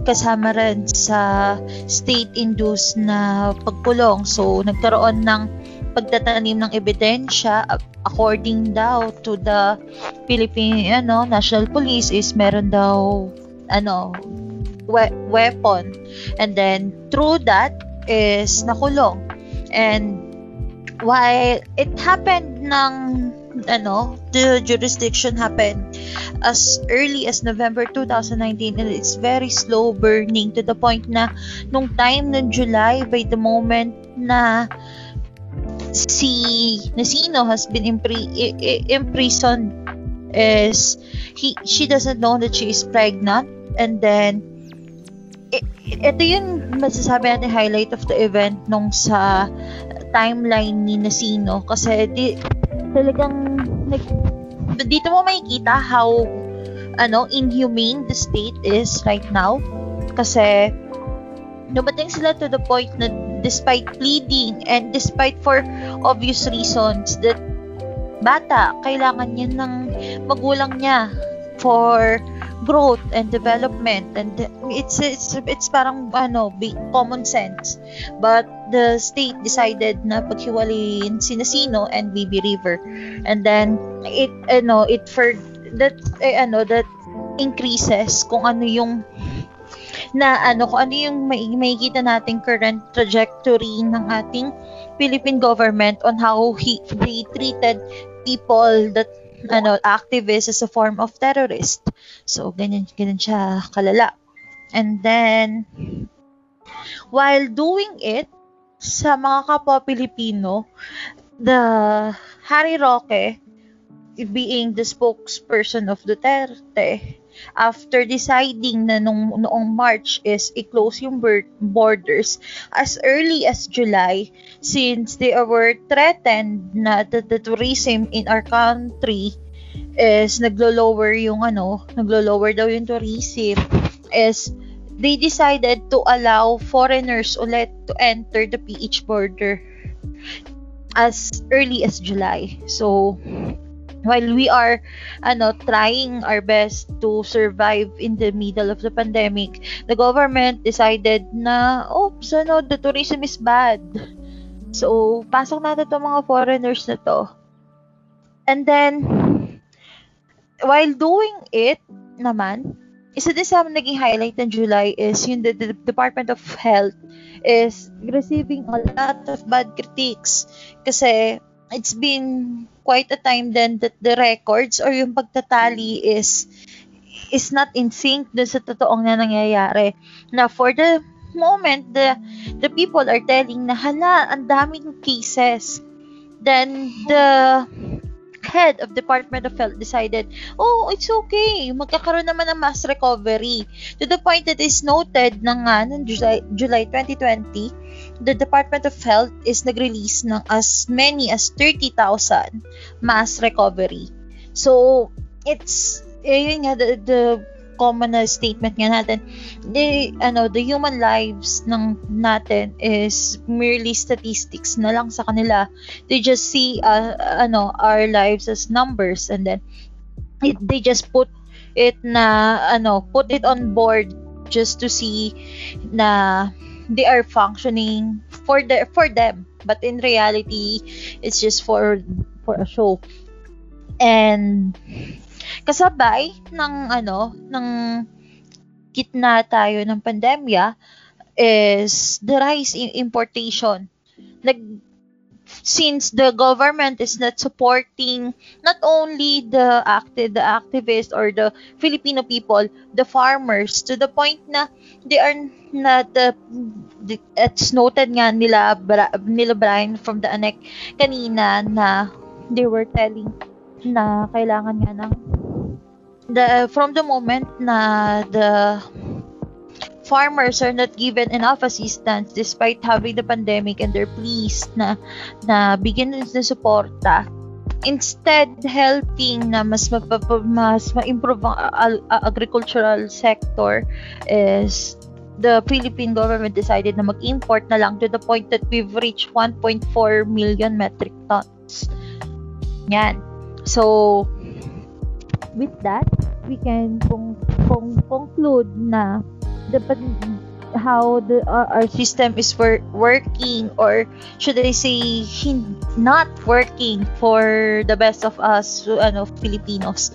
kasama rin sa state-induced na pagkulong. So nagkaroon ng pagtatanim ng ebidensya according daw to the Philippine ano National Police is meron daw ano we- weapon and then through that is nakulong and while it happened ng ano the jurisdiction happened as early as November 2019 and it's very slow burning to the point na nung time ng July by the moment na si Nasino has been imprisoned is he she doesn't know that she is pregnant and then ito yung masasabi natin highlight of the event nung sa timeline ni Nasino. Kasi di, talagang nag, dito mo makikita how ano inhumane the state is right now. Kasi dumating sila to the point na despite pleading and despite for obvious reasons that bata kailangan niya ng magulang niya for growth and development and it's it's it's parang ano common sense. But the state decided na paghiwalayin si Nasino and Bibi River. And then it ano it for that eh, ano that increases kung ano yung na ano kung ano yung may, makikita nating current trajectory ng ating Philippine government on how he they treated people that ano activists as a form of terrorist. So ganyan ganyan siya kalala. And then while doing it sa mga kapwa Pilipino, the Harry Roque being the spokesperson of Duterte after deciding na nung noong March is i-close yung bor- borders as early as July since they were threatened na the, the tourism in our country is naglo-lower yung ano, naglo-lower daw yung tourism is they decided to allow foreigners ulit to enter the PH border as early as July. So while we are ano trying our best to survive in the middle of the pandemic the government decided na oops ano the tourism is bad. So pasok natin tong mga foreigners na to. And then while doing it naman isa din sa naging highlight ng July is yung the, the Department of Health is receiving a lot of bad critiques kasi it's been quite a time then that the records or yung pagtatali is is not in sync dun sa totoong na nangyayari. Na for the moment, the the people are telling na hala, ang daming cases. Then the head of Department of Health decided, oh, it's okay, magkakaroon naman ng mass recovery. To the point that is noted na nga, noong July, July 2020, the Department of Health is nag-release ng as many as 30,000 mass recovery. So, it's, eh, yun nga, the, the common na statement nga natin, the, ano, the human lives ng natin is merely statistics na lang sa kanila. They just see, uh, ano, our lives as numbers and then it, they just put it na, ano, put it on board just to see na they are functioning for the for them but in reality it's just for for a show and kasabay ng ano ng gitna tayo ng pandemya is the rise in importation. Nag since the government is not supporting not only the active the activists or the Filipino people the farmers to the point na they are not the it's noted nga nila nila Brian from the anek kanina na they were telling na kailangan nga ng the from the moment na the farmers are not given enough assistance despite having the pandemic and they're pleased na na bigyan ng suporta instead helping na mas mapapa, mas ma-improve ang uh, agricultural sector is the Philippine government decided na mag-import na lang to the point that we've reached 1.4 million metric tons. Yan. So, with that, we can con- con- conclude na the how the uh, our system is wor- working or should I say hin- not working for the best of us ano Filipinos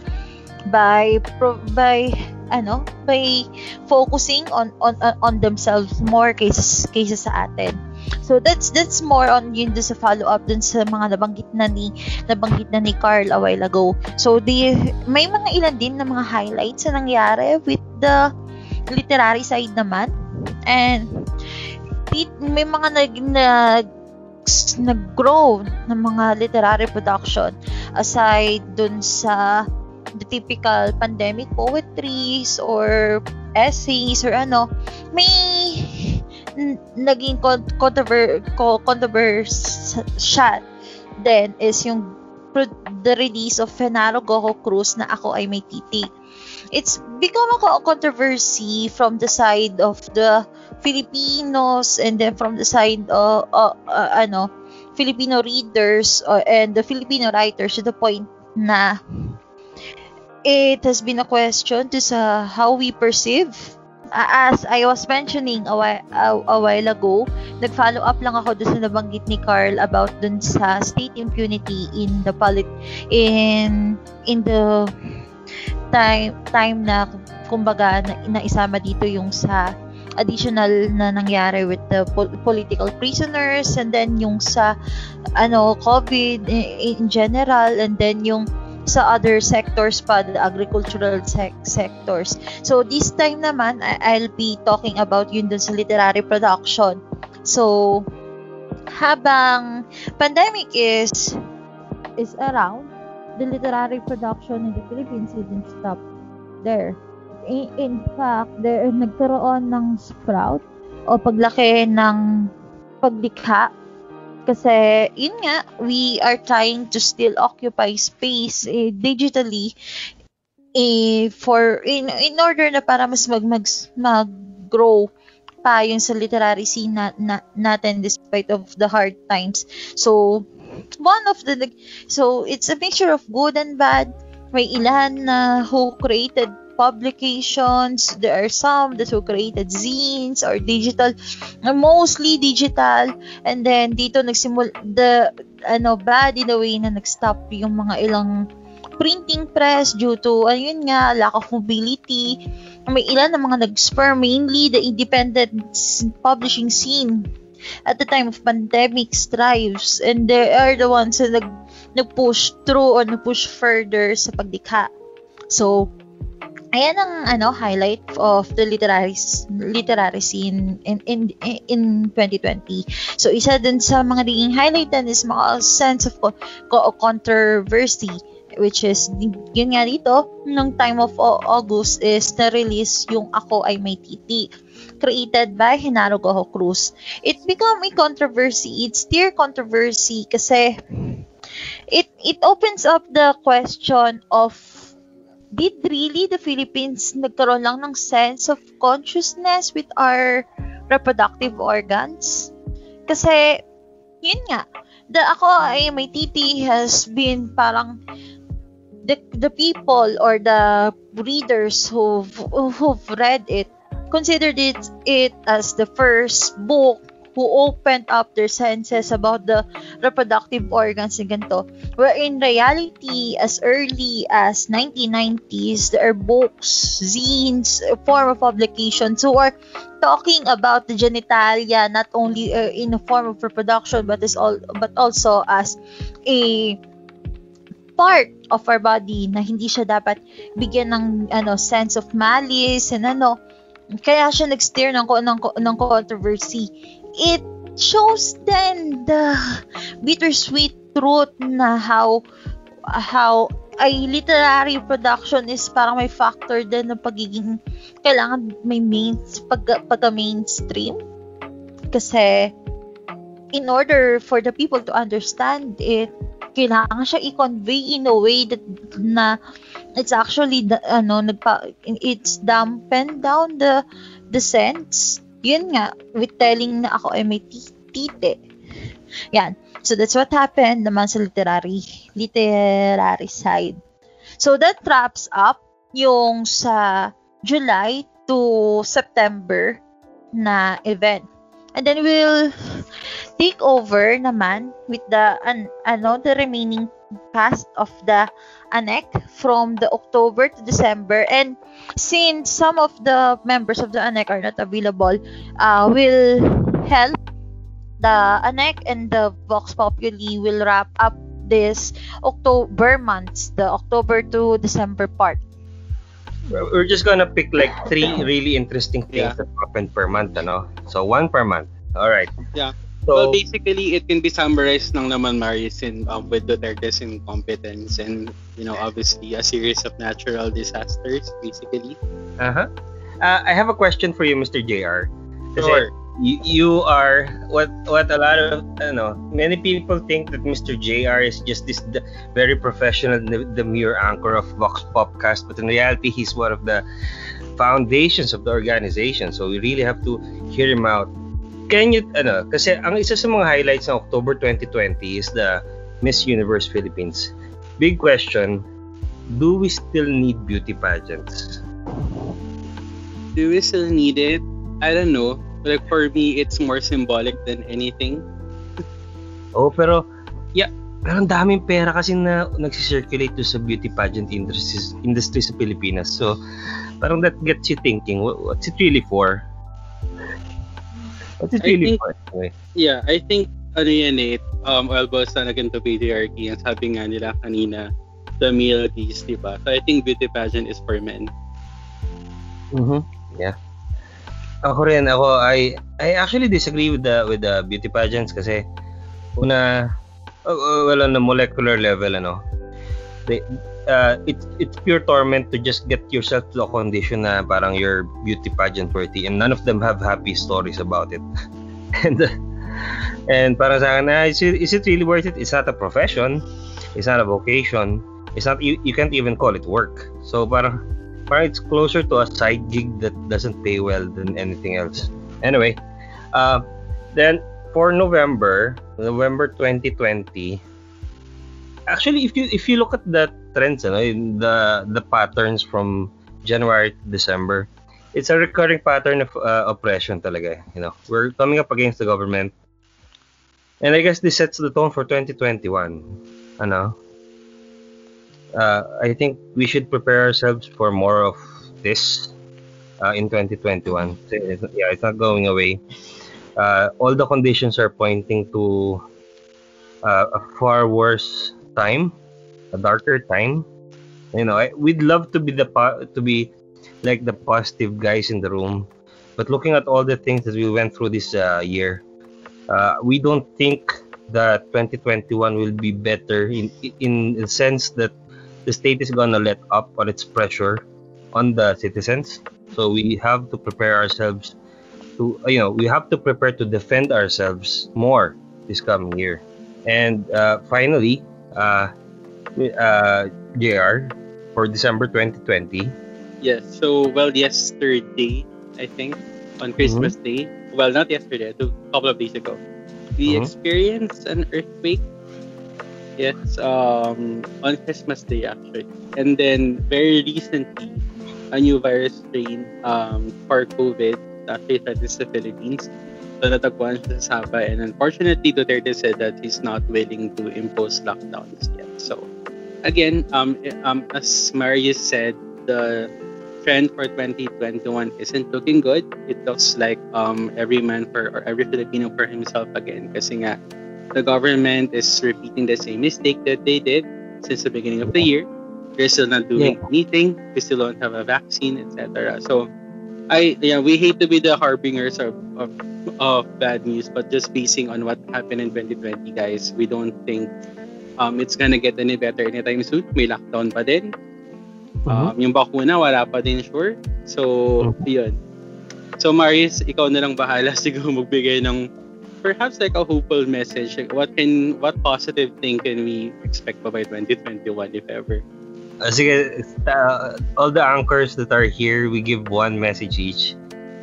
by pro- by ano by focusing on on on themselves more kaysa kaysa sa atin So that's that's more on yun sa follow up dun sa mga nabanggit na ni nabanggit na ni Carl a while ago. So the may mga ilan din na mga highlights na nangyari with the literary side naman. And may mga nag nag nag-grow ng mga literary production aside dun sa the typical pandemic poetries or essays or ano may naging controver controversial then is yung the release of Fenaro Goku Cruz na ako ay may titi. It's become a controversy from the side of the Filipinos and then from the side of uh, uh, ano Filipino readers uh, and the Filipino writers to the point na it has been a question to sa how we perceive as I was mentioning a while, a, a while ago, nag-follow up lang ako dun sa nabanggit ni Carl about dun sa state impunity in the polit in in the time time na kumbaga na, na isama dito yung sa additional na nangyari with the po- political prisoners and then yung sa ano COVID in, in general and then yung sa other sectors pa, the agricultural sec- sectors. So, this time naman, I- I'll be talking about yun dun sa literary production. So, habang pandemic is is around, the literary production in the Philippines didn't stop there. In, in fact, there nagkaroon ng sprout o paglaki ng paglikha kasi, yun nga, we are trying to still occupy space eh, digitally eh, for in in order na para mas mag mag, mag-grow pa yung sa literary scene na, na, natin despite of the hard times. So, one of the so it's a mixture of good and bad. May ilan na who created publications. There are some that who created zines or digital, mostly digital. And then dito nagsimul the ano bad in the way na nag-stop yung mga ilang printing press due to ayun nga lack of mobility. May ilan na mga nag-spur mainly the independent publishing scene at the time of pandemic strives and they are the ones na nag nag-push through or nag-push further sa pagdikha. So, ayan ang ano highlight of the literary literary scene in in in 2020. So isa din sa mga naging highlight din is mga sense of co- controversy which is, yun nga dito, nung time of Au- August is na-release yung Ako Ay May Titi created by Genaro Gojo Cruz. It become a controversy. It's still controversy kasi it it opens up the question of did really the Philippines nagkaroon lang ng sense of consciousness with our reproductive organs? Kasi, yun nga, the ako ay may titi has been parang the the people or the readers who've who've read it considered it it as the first book who opened up their senses about the reproductive organs and ganito. Where in reality, as early as 1990s, there are books, zines, form of publications who are talking about the genitalia not only uh, in a form of reproduction but is all but also as a part of our body na hindi siya dapat bigyan ng ano sense of malice and ano kaya siya nag-steer ng, ng, ng controversy. It shows then the bittersweet truth na how how ay literary production is parang may factor din ng pagiging kailangan may main pag, pagka mainstream. Kasi in order for the people to understand it kailangan siya i-convey in a way that na it's actually the, ano nagpa it's dampen down the the sense yun nga with telling na ako ay may tite. Yan. So that's what happened naman sa literary literary side. So that wraps up yung sa July to September na event. And then we'll take over naman with the an, ano the remaining cast of the ANEC from the October to December and since some of the members of the ANEC are not available uh, will help the ANEC and the Vox Populi will wrap up this October months the October to December part We're just gonna pick like three really interesting things Yeah. that happened per month, ano? So one per month. All right. Yeah. So well, basically, it can be summarized ng naman, Marius, in, um, with Duterte's incompetence and, you know, obviously a series of natural disasters, basically. uh-huh. Uh, I have a question for you, Mr. JR. Sure. You, you are what what a lot of you know many people think that Mr. JR is just this very professional the, mere anchor of Vox Popcast but in reality he's one of the foundations of the organization so we really have to hear him out can you ano kasi ang isa sa mga highlights ng October 2020 is the Miss Universe Philippines big question do we still need beauty pageants Do we still need it? I don't know. Like, for me, it's more symbolic than anything. Oh, pero yeah, pero ang daming pera kasi na nagsisirculate to sa beauty pageant industry, industry sa Pilipinas. So, parang that gets you thinking, what, what's it really for? What's it I really think- for? Anyway? Yeah, I think, ano yan eh, um, elbow sa naganto patriarchy, ang sabi nga nila kanina, the male gaze, di ba? So, I think beauty pageant is for men. Mhm. Yeah. Ako rin, ako, I, I actually disagree with the, with the beauty pageants kasi, una, well, on a molecular level, ano, they, uh, it's it's pure torment to just get yourself to a condition na parang you're beauty pageant worthy and none of them have happy stories about it. and and parang sa akin, ah, is, it, is it really worth it? It's not a profession. It's not a vocation. It's not you, you can't even call it work. So parang parang it's closer to a side gig that doesn't pay well than anything else. Anyway, uh, then for November, November 2020, actually if you if you look at the trends, ano, yung the the patterns from January to December, it's a recurring pattern of uh, oppression talaga. You know, we're coming up against the government, and I guess this sets the tone for 2021. Ano? Uh, I think we should prepare ourselves for more of this uh, in 2021. So, it's- Yeah, it's not going away. Uh, all the conditions are pointing to uh, a far worse time, a darker time. You know, I, we'd love to be the to be like the positive guys in the room, but looking at all the things that we went through this uh, year, uh, we don't think that 2021 will be better in in the sense that the state is gonna let up on its pressure on the citizens. So we have to prepare ourselves to, you know, we have to prepare to defend ourselves more this coming year. And uh, finally, uh, uh, JR, for December 2020, Yes. So, well, yesterday, I think, on Christmas Day, well, not yesterday, a couple of days ago, we Mhm. experienced an earthquake. Yes, um, on Christmas Day, actually. And then, very recently, a new virus strain um, for COVID actually started sa Philippines. So, natagpuan sa Sabah. And unfortunately, Duterte said that he's not willing to impose lockdowns yet. So, again, um, um, as Marius said, the trend for 2021 isn't looking good. It looks like um, every man for or every Filipino for himself again. Kasi nga, the government is repeating the same mistake that they did since the beginning of the year. They're still not doing anything. We still don't have a vaccine, etc. So, I yeah, we hate to be the harbingers of, of of bad news, but just basing on what happened in 2020, guys, we don't think um, it's gonna get any better anytime soon. May lockdown pa din. Um, yung bakuna, wala pa din sure. So, yun. So, Marius, ikaw na lang bahala siguro magbigay ng perhaps like a hopeful message. Like, what can, what positive thing can we expect pa by 2021 if ever? Uh, sige, uh, all the anchors that are here, we give one message each.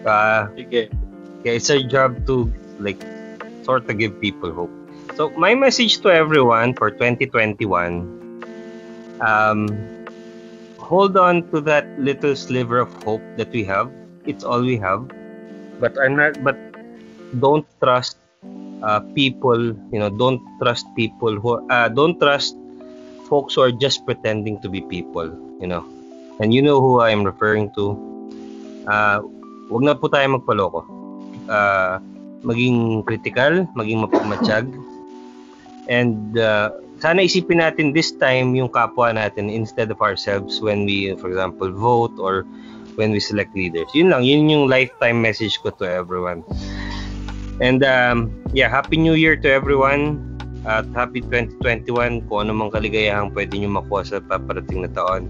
Uh, Sige. yeah, it's our job to like sort of give people hope. So my message to everyone for 2021, um, hold on to that little sliver of hope that we have. It's all we have. But I'm not. But don't trust uh, people. You know, don't trust people who. Uh, don't trust folks who are just pretending to be people. You know, and you know who I'm referring to. Uh, wag na po tayo magpaloko. Uh, maging critical, maging mapagmatsyag. And uh, sana isipin natin this time yung kapwa natin instead of ourselves when we, for example, vote or when we select leaders. Yun lang, yun yung lifetime message ko to everyone. And um, yeah, Happy New Year to everyone. At Happy 2021 kung ano mang kaligayahang pwede nyo makuha sa paparating na taon.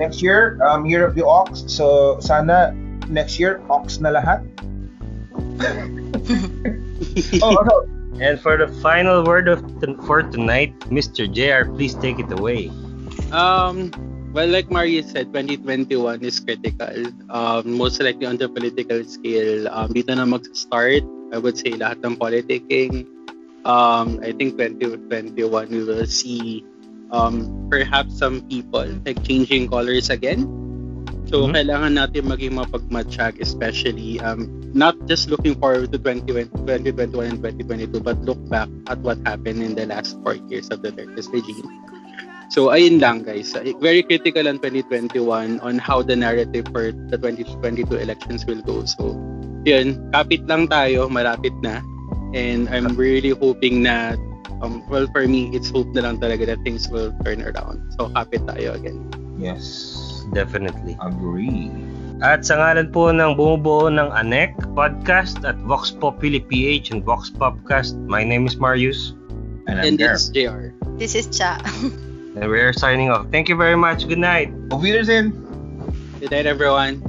Next year, um, Year of the Ox. So, sana next year, Ox na lahat. oh, also, And for the final word of for tonight, Mr. JR, please take it away. Um, well, like Mario said, 2021 is critical. Um, most likely on the political scale, um, dito na mag-start, I would say, lahat ng politicking. Um, I think 2021 we will see um, perhaps some people like changing colors again. So, Mhm. kailangan natin maging mapagmatsyag, especially um, not just looking forward to 2020, 2021 and 2022, but look back at what happened in the last four years of the Duterte regime. So, ayun lang guys. Very critical on 2021 on how the narrative for the 2022 elections will go. So, yun. Kapit lang tayo. Malapit na. And I'm really hoping na, um, well, for me, it's hope na lang talaga that things will turn around. So, kapit tayo again. yes, Definitely. agree. At sa ngalan po ng bumubuo ng ANEC Podcast at Vox Populi PH and Vox Popcast, my name is Marius And I'm And there. it's JR. This is Cha. and we are signing off. Thank you very much. Good night. Auf Wiedersehen. Good night, everyone.